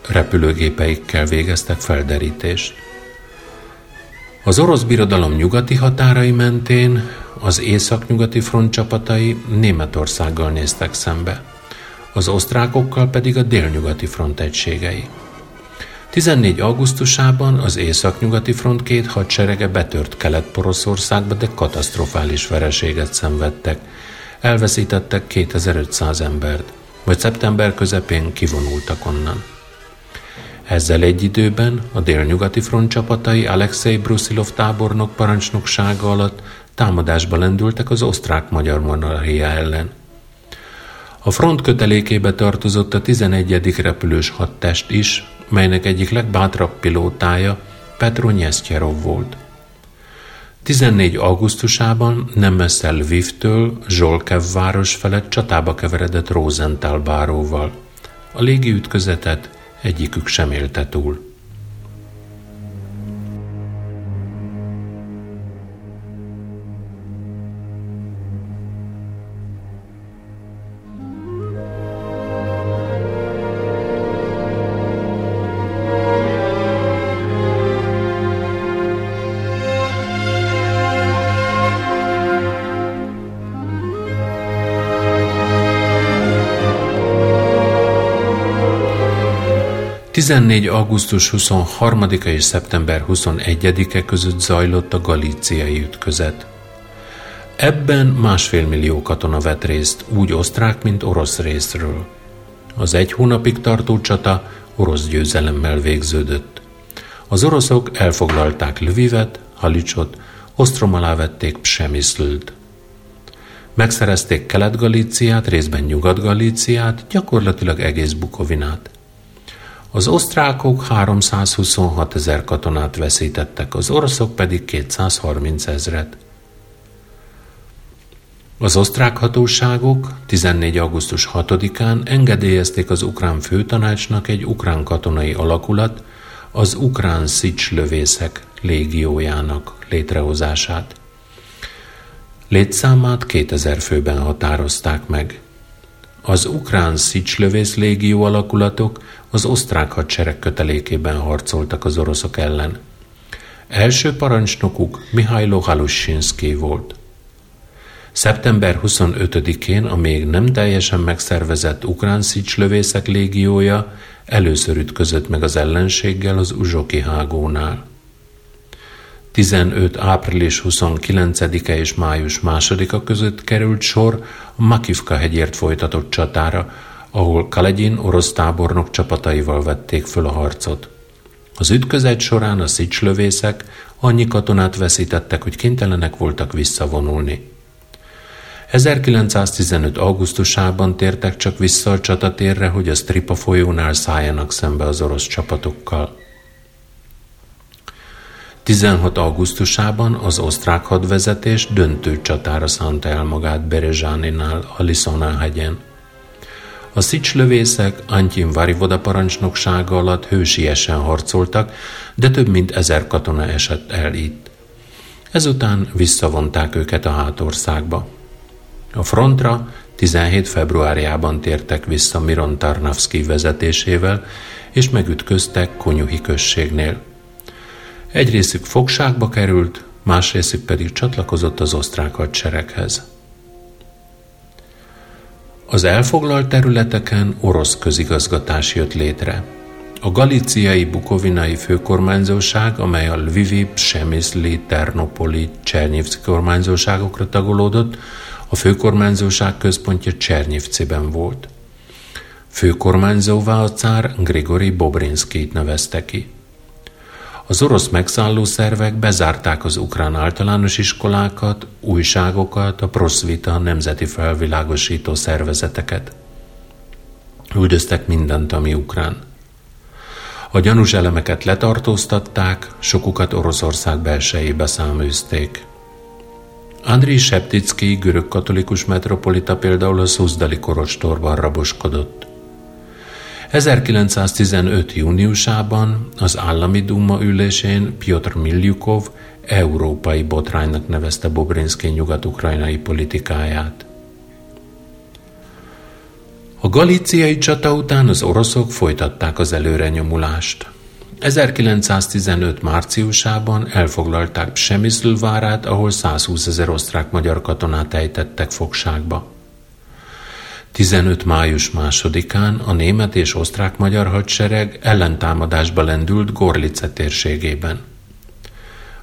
Speaker 1: Repülőgépeikkel végeztek felderítést. Az orosz birodalom nyugati határai mentén az északnyugati front csapatai Németországgal néztek szembe, az osztrákokkal pedig a délnyugati front egységei. 14. augusztusában az északnyugati front két hadserege betört Kelet-Poroszországba, de katasztrofális vereséget szenvedtek – elveszítettek 2500 embert, vagy szeptember közepén kivonultak onnan. Ezzel egy időben a délnyugati front csapatai Alexei Brusilov tábornok parancsnoksága alatt támadásba lendültek az osztrák-magyar monarchia ellen. A front kötelékébe tartozott a 11. repülős hadtest is, melynek egyik legbátrabb pilótája Petro Nyesztyerov volt. 14. augusztusában nem messze Lvivtől Zsolkev város felett csatába keveredett Rosenthal báróval. A légi ütközetet egyikük sem élte túl. 14. augusztus 23-a és szeptember 21-e között zajlott a galíciai ütközet. Ebben másfél millió katona vett részt, úgy osztrák, mint orosz részről. Az egy hónapig tartó csata orosz győzelemmel végződött. Az oroszok elfoglalták Lvivet, Halicsot, ostrom alá vették Psemiszlőt. Megszerezték Kelet-Galíciát, részben Nyugat-Galíciát, gyakorlatilag egész Bukovinát. Az osztrákok 326 ezer katonát veszítettek, az oroszok pedig 230 ezret. Az osztrák hatóságok 14. augusztus 6-án engedélyezték az ukrán főtanácsnak egy ukrán katonai alakulat, az ukrán szics lövészek légiójának létrehozását. Létszámát 2000 főben határozták meg. Az ukrán szicslövész légió alakulatok az osztrák hadsereg kötelékében harcoltak az oroszok ellen. Első parancsnokuk Mihailo Halusinski volt. Szeptember 25-én a még nem teljesen megszervezett ukrán szicslövészek légiója először ütközött meg az ellenséggel az Uzsoki hágónál. 15. április 29-e és május 2-a között került sor a Makivka hegyért folytatott csatára, ahol Kalegyin orosz tábornok csapataival vették föl a harcot. Az ütközet során a szicslövészek annyi katonát veszítettek, hogy kénytelenek voltak visszavonulni. 1915. augusztusában tértek csak vissza a csatatérre, hogy a Stripa folyónál szálljanak szembe az orosz csapatokkal. 16. augusztusában az osztrák hadvezetés döntő csatára szánta el magát Berezsáninál, a Liszonán hegyen. A szicslövészek Antyin Varivoda parancsnoksága alatt hősiesen harcoltak, de több mint ezer katona esett el itt. Ezután visszavonták őket a hátországba. A frontra 17 februárjában tértek vissza Miron Tarnavsky vezetésével, és megütköztek Konyuhi községnél. Egy részük fogságba került, más részük pedig csatlakozott az osztrák hadsereghez. Az elfoglalt területeken orosz közigazgatás jött létre. A galíciai bukovinai főkormányzóság, amely a Lvivi, Psemiszli, Ternopoli, Csernyivci kormányzóságokra tagolódott, a főkormányzóság központja Csernyivciben volt. Főkormányzóvá a cár Grigori Bobrinskit nevezte ki. Az orosz megszálló szervek bezárták az ukrán általános iskolákat, újságokat, a Proszvita nemzeti felvilágosító szervezeteket. Üldöztek mindent, ami ukrán. A gyanús elemeket letartóztatták, sokukat Oroszország belsejébe száműzték. Andriy Septicki, görög katolikus metropolita például a Szuzdali korostorban raboskodott. 1915. júniusában az állami duma ülésén Piotr Miljukov európai botránynak nevezte Bobrinszki nyugat-ukrajnai politikáját. A galíciai csata után az oroszok folytatták az előrenyomulást. 1915. márciusában elfoglalták Psemiszl ahol 120 ezer osztrák-magyar katonát ejtettek fogságba. 15. május másodikán a német és osztrák-magyar hadsereg ellentámadásba lendült Gorlice térségében.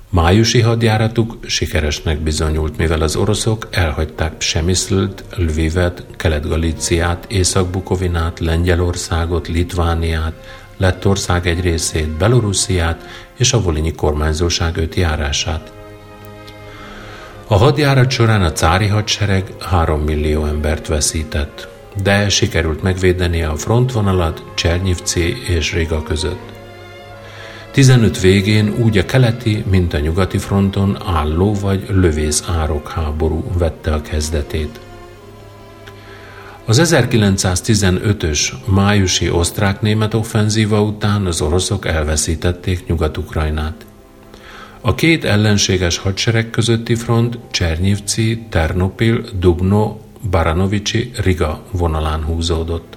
Speaker 1: Májusi hadjáratuk sikeresnek bizonyult, mivel az oroszok elhagyták Psemiszlt, Lvivet, Kelet-Galíciát, Észak-Bukovinát, Lengyelországot, Litvániát, Lettország egy részét, Belorussziát és a Volinyi kormányzóság öt járását. A hadjárat során a cári hadsereg 3 millió embert veszített, de sikerült megvédeni a frontvonalat Csernyivci és Riga között. 15 végén úgy a keleti, mint a nyugati fronton álló vagy lövész árok háború vette a kezdetét. Az 1915-ös májusi osztrák-német offenzíva után az oroszok elveszítették Nyugat-Ukrajnát. A két ellenséges hadsereg közötti front Csernyivci, Ternopil, Dubno, Baranovicsi, Riga vonalán húzódott.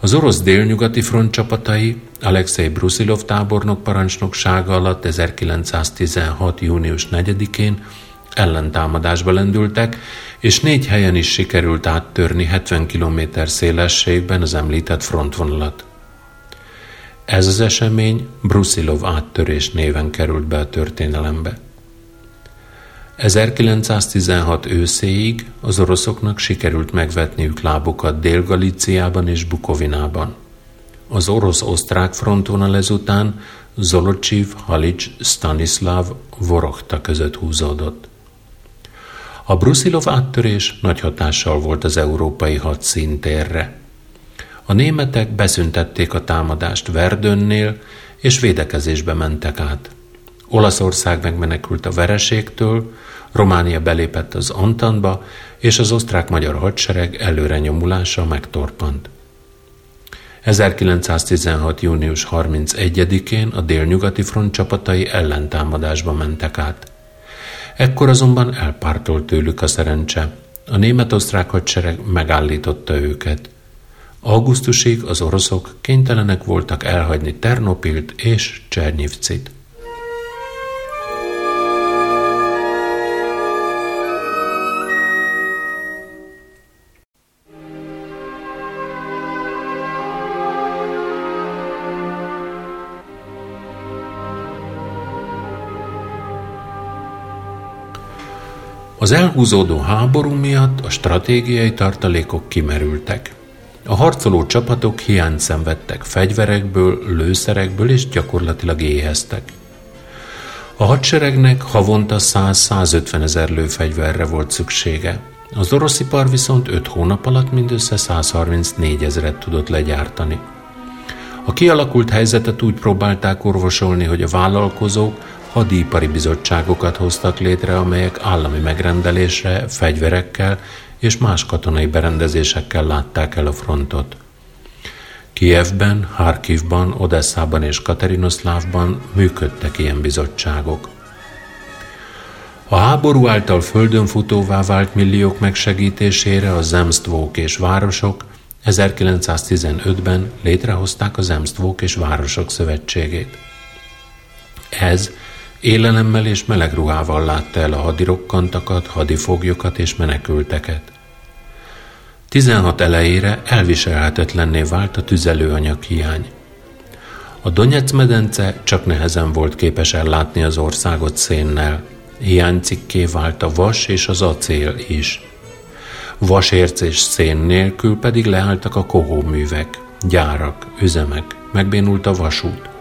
Speaker 1: Az orosz délnyugati front csapatai Alexei Brusilov tábornok parancsnoksága alatt 1916. június 4-én ellentámadásba lendültek, és négy helyen is sikerült áttörni 70 km szélességben az említett frontvonalat. Ez az esemény Brusilov áttörés néven került be a történelembe. 1916 őszéig az oroszoknak sikerült megvetniük lábukat Dél-Galíciában és Bukovinában. Az orosz-osztrák frontvonal ezután Zolocsiv, Halics, Stanislav, Vorochta között húzódott. A Brusilov áttörés nagy hatással volt az európai hadszíntérre. A németek beszüntették a támadást Verdönnél, és védekezésbe mentek át. Olaszország megmenekült a vereségtől, Románia belépett az Antantba, és az osztrák-magyar hadsereg előre nyomulása megtorpant. 1916. június 31-én a délnyugati front csapatai ellentámadásba mentek át. Ekkor azonban elpártolt tőlük a szerencse. A német-osztrák hadsereg megállította őket. Augusztusig az oroszok kénytelenek voltak elhagyni Ternopilt és Csernyivcit. Az elhúzódó háború miatt a stratégiai tartalékok kimerültek. A harcoló csapatok hiányt szenvedtek fegyverekből, lőszerekből és gyakorlatilag éheztek. A hadseregnek havonta 100-150 ezer lőfegyverre volt szüksége. Az orosz ipar viszont 5 hónap alatt mindössze 134 ezeret tudott legyártani. A kialakult helyzetet úgy próbálták orvosolni, hogy a vállalkozók hadipari bizottságokat hoztak létre, amelyek állami megrendelésre fegyverekkel és más katonai berendezésekkel látták el a frontot. Kijevben, Harkivban, Odesszában és Katerinoszlávban működtek ilyen bizottságok. A háború által földön futóvá vált milliók megsegítésére a zemstvók és városok 1915-ben létrehozták a Zemstvók és Városok Szövetségét. Ez élelemmel és meleg ruhával látta el a hadirokkantakat, hadifoglyokat és menekülteket. 16 elejére elviselhetetlenné vált a tüzelőanyag hiány. A Donetsz medence csak nehezen volt képes ellátni az országot szénnel. Hiánycikké vált a vas és az acél is. Vasérc és szén nélkül pedig leálltak a kohóművek, gyárak, üzemek, megbénult a vasút.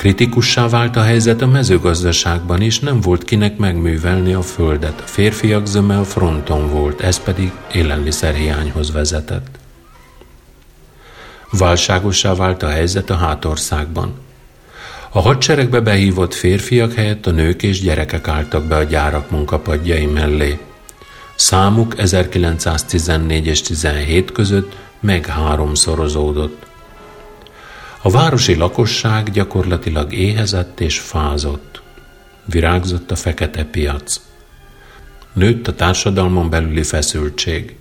Speaker 1: Kritikussá vált a helyzet a mezőgazdaságban is, nem volt kinek megművelni a földet. A férfiak zöme a fronton volt, ez pedig élelmiszerhiányhoz vezetett. Válságossá vált a helyzet a hátországban. A hadseregbe behívott férfiak helyett a nők és gyerekek álltak be a gyárak munkapadjai mellé. Számuk 1914 és 17 között meg háromszorozódott. A városi lakosság gyakorlatilag éhezett és fázott. Virágzott a fekete piac. Nőtt a társadalmon belüli feszültség.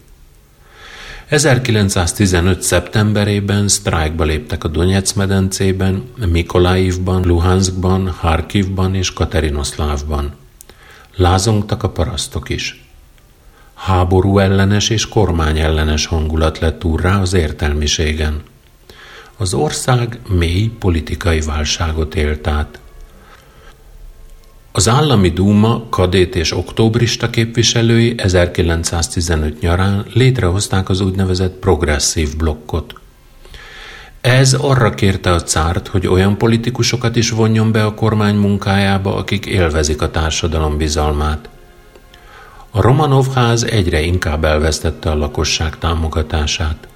Speaker 1: 1915. szeptemberében sztrájkba léptek a Donetsz medencében, Mikolaivban, Luhanskban, Harkivban és Katerinoszlávban. Lázongtak a parasztok is. Háború ellenes és kormány ellenes hangulat lett úrrá az értelmiségen. Az ország mély politikai válságot élt át. Az állami dúma kadét és októbrista képviselői 1915 nyarán létrehozták az úgynevezett progresszív blokkot. Ez arra kérte a cárt, hogy olyan politikusokat is vonjon be a kormány munkájába, akik élvezik a társadalom bizalmát – a Romanov ház egyre inkább elvesztette a lakosság támogatását.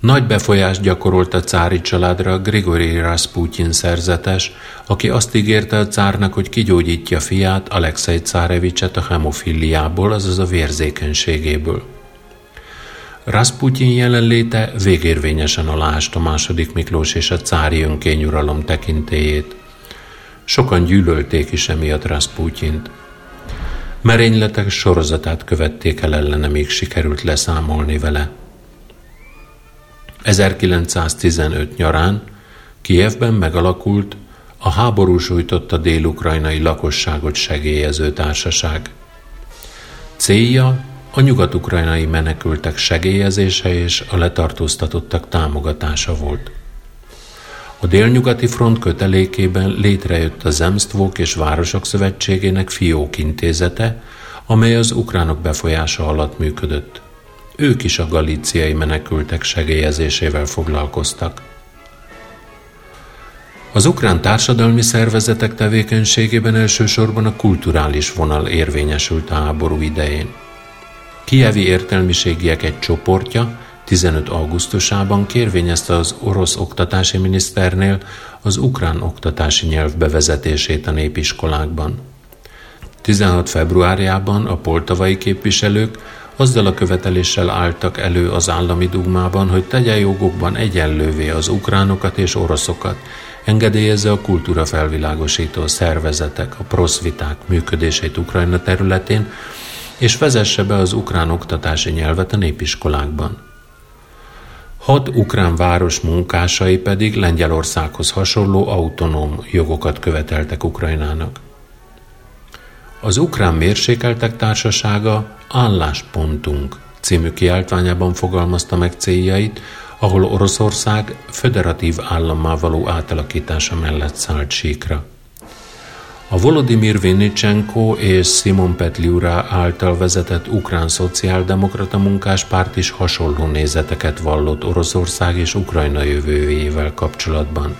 Speaker 1: Nagy befolyást gyakorolt a cári családra Grigori Rasputin szerzetes, aki azt ígérte a cárnak, hogy kigyógyítja fiát, Alexei Cárevicset a hemofiliából, azaz a vérzékenységéből. Rasputin jelenléte végérvényesen aláást a második Miklós és a cári önkényuralom tekintélyét. Sokan gyűlölték is emiatt Rasputint. Merényletek sorozatát követték el ellene, még sikerült leszámolni vele. 1915 nyarán Kijevben megalakult a háború sújtotta dél-ukrajnai lakosságot segélyező társaság. Célja a nyugat-ukrajnai menekültek segélyezése és a letartóztatottak támogatása volt. A délnyugati front kötelékében létrejött a Zemstvók és Városok Szövetségének fiók intézete, amely az ukránok befolyása alatt működött. Ők is a galíciai menekültek segélyezésével foglalkoztak. Az ukrán társadalmi szervezetek tevékenységében elsősorban a kulturális vonal érvényesült a háború idején. Kievi értelmiségiek egy csoportja 15 augusztusában kérvényezte az orosz oktatási miniszternél az ukrán oktatási nyelv bevezetését a népiskolákban. 16 februárjában a poltavai képviselők azzal a követeléssel álltak elő az állami dugmában, hogy tegye jogokban egyenlővé az ukránokat és oroszokat, engedélyezze a kultúra felvilágosító szervezetek, a proszviták működését Ukrajna területén, és vezesse be az ukrán oktatási nyelvet a népiskolákban. Hat ukrán város munkásai pedig Lengyelországhoz hasonló autonóm jogokat követeltek Ukrajnának. Az Ukrán Mérsékeltek Társasága Álláspontunk című kiáltványában fogalmazta meg céljait, ahol Oroszország föderatív állammá való átalakítása mellett szállt síkra. A Volodymyr Vinnicsenko és Simon Petliura által vezetett ukrán szociáldemokrata munkáspárt is hasonló nézeteket vallott Oroszország és Ukrajna jövőjével kapcsolatban.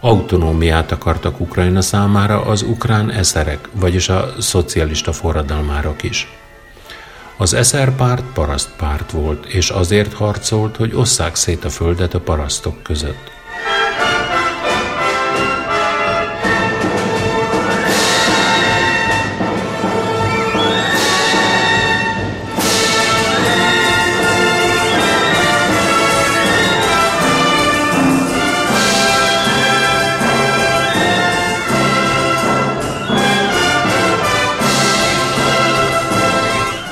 Speaker 1: Autonómiát akartak Ukrajna számára az ukrán eszerek, vagyis a szocialista forradalmárok is. Az eszer párt parasztpárt volt, és azért harcolt, hogy osszák szét a földet a parasztok között.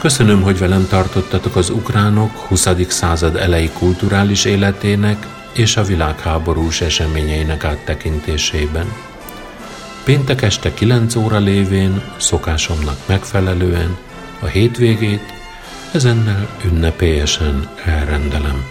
Speaker 1: Köszönöm, hogy velem tartottatok az ukránok 20. század elejé kulturális életének és a világháborús eseményeinek áttekintésében. Péntek este 9 óra lévén, szokásomnak megfelelően, a hétvégét ezennel ünnepélyesen elrendelem.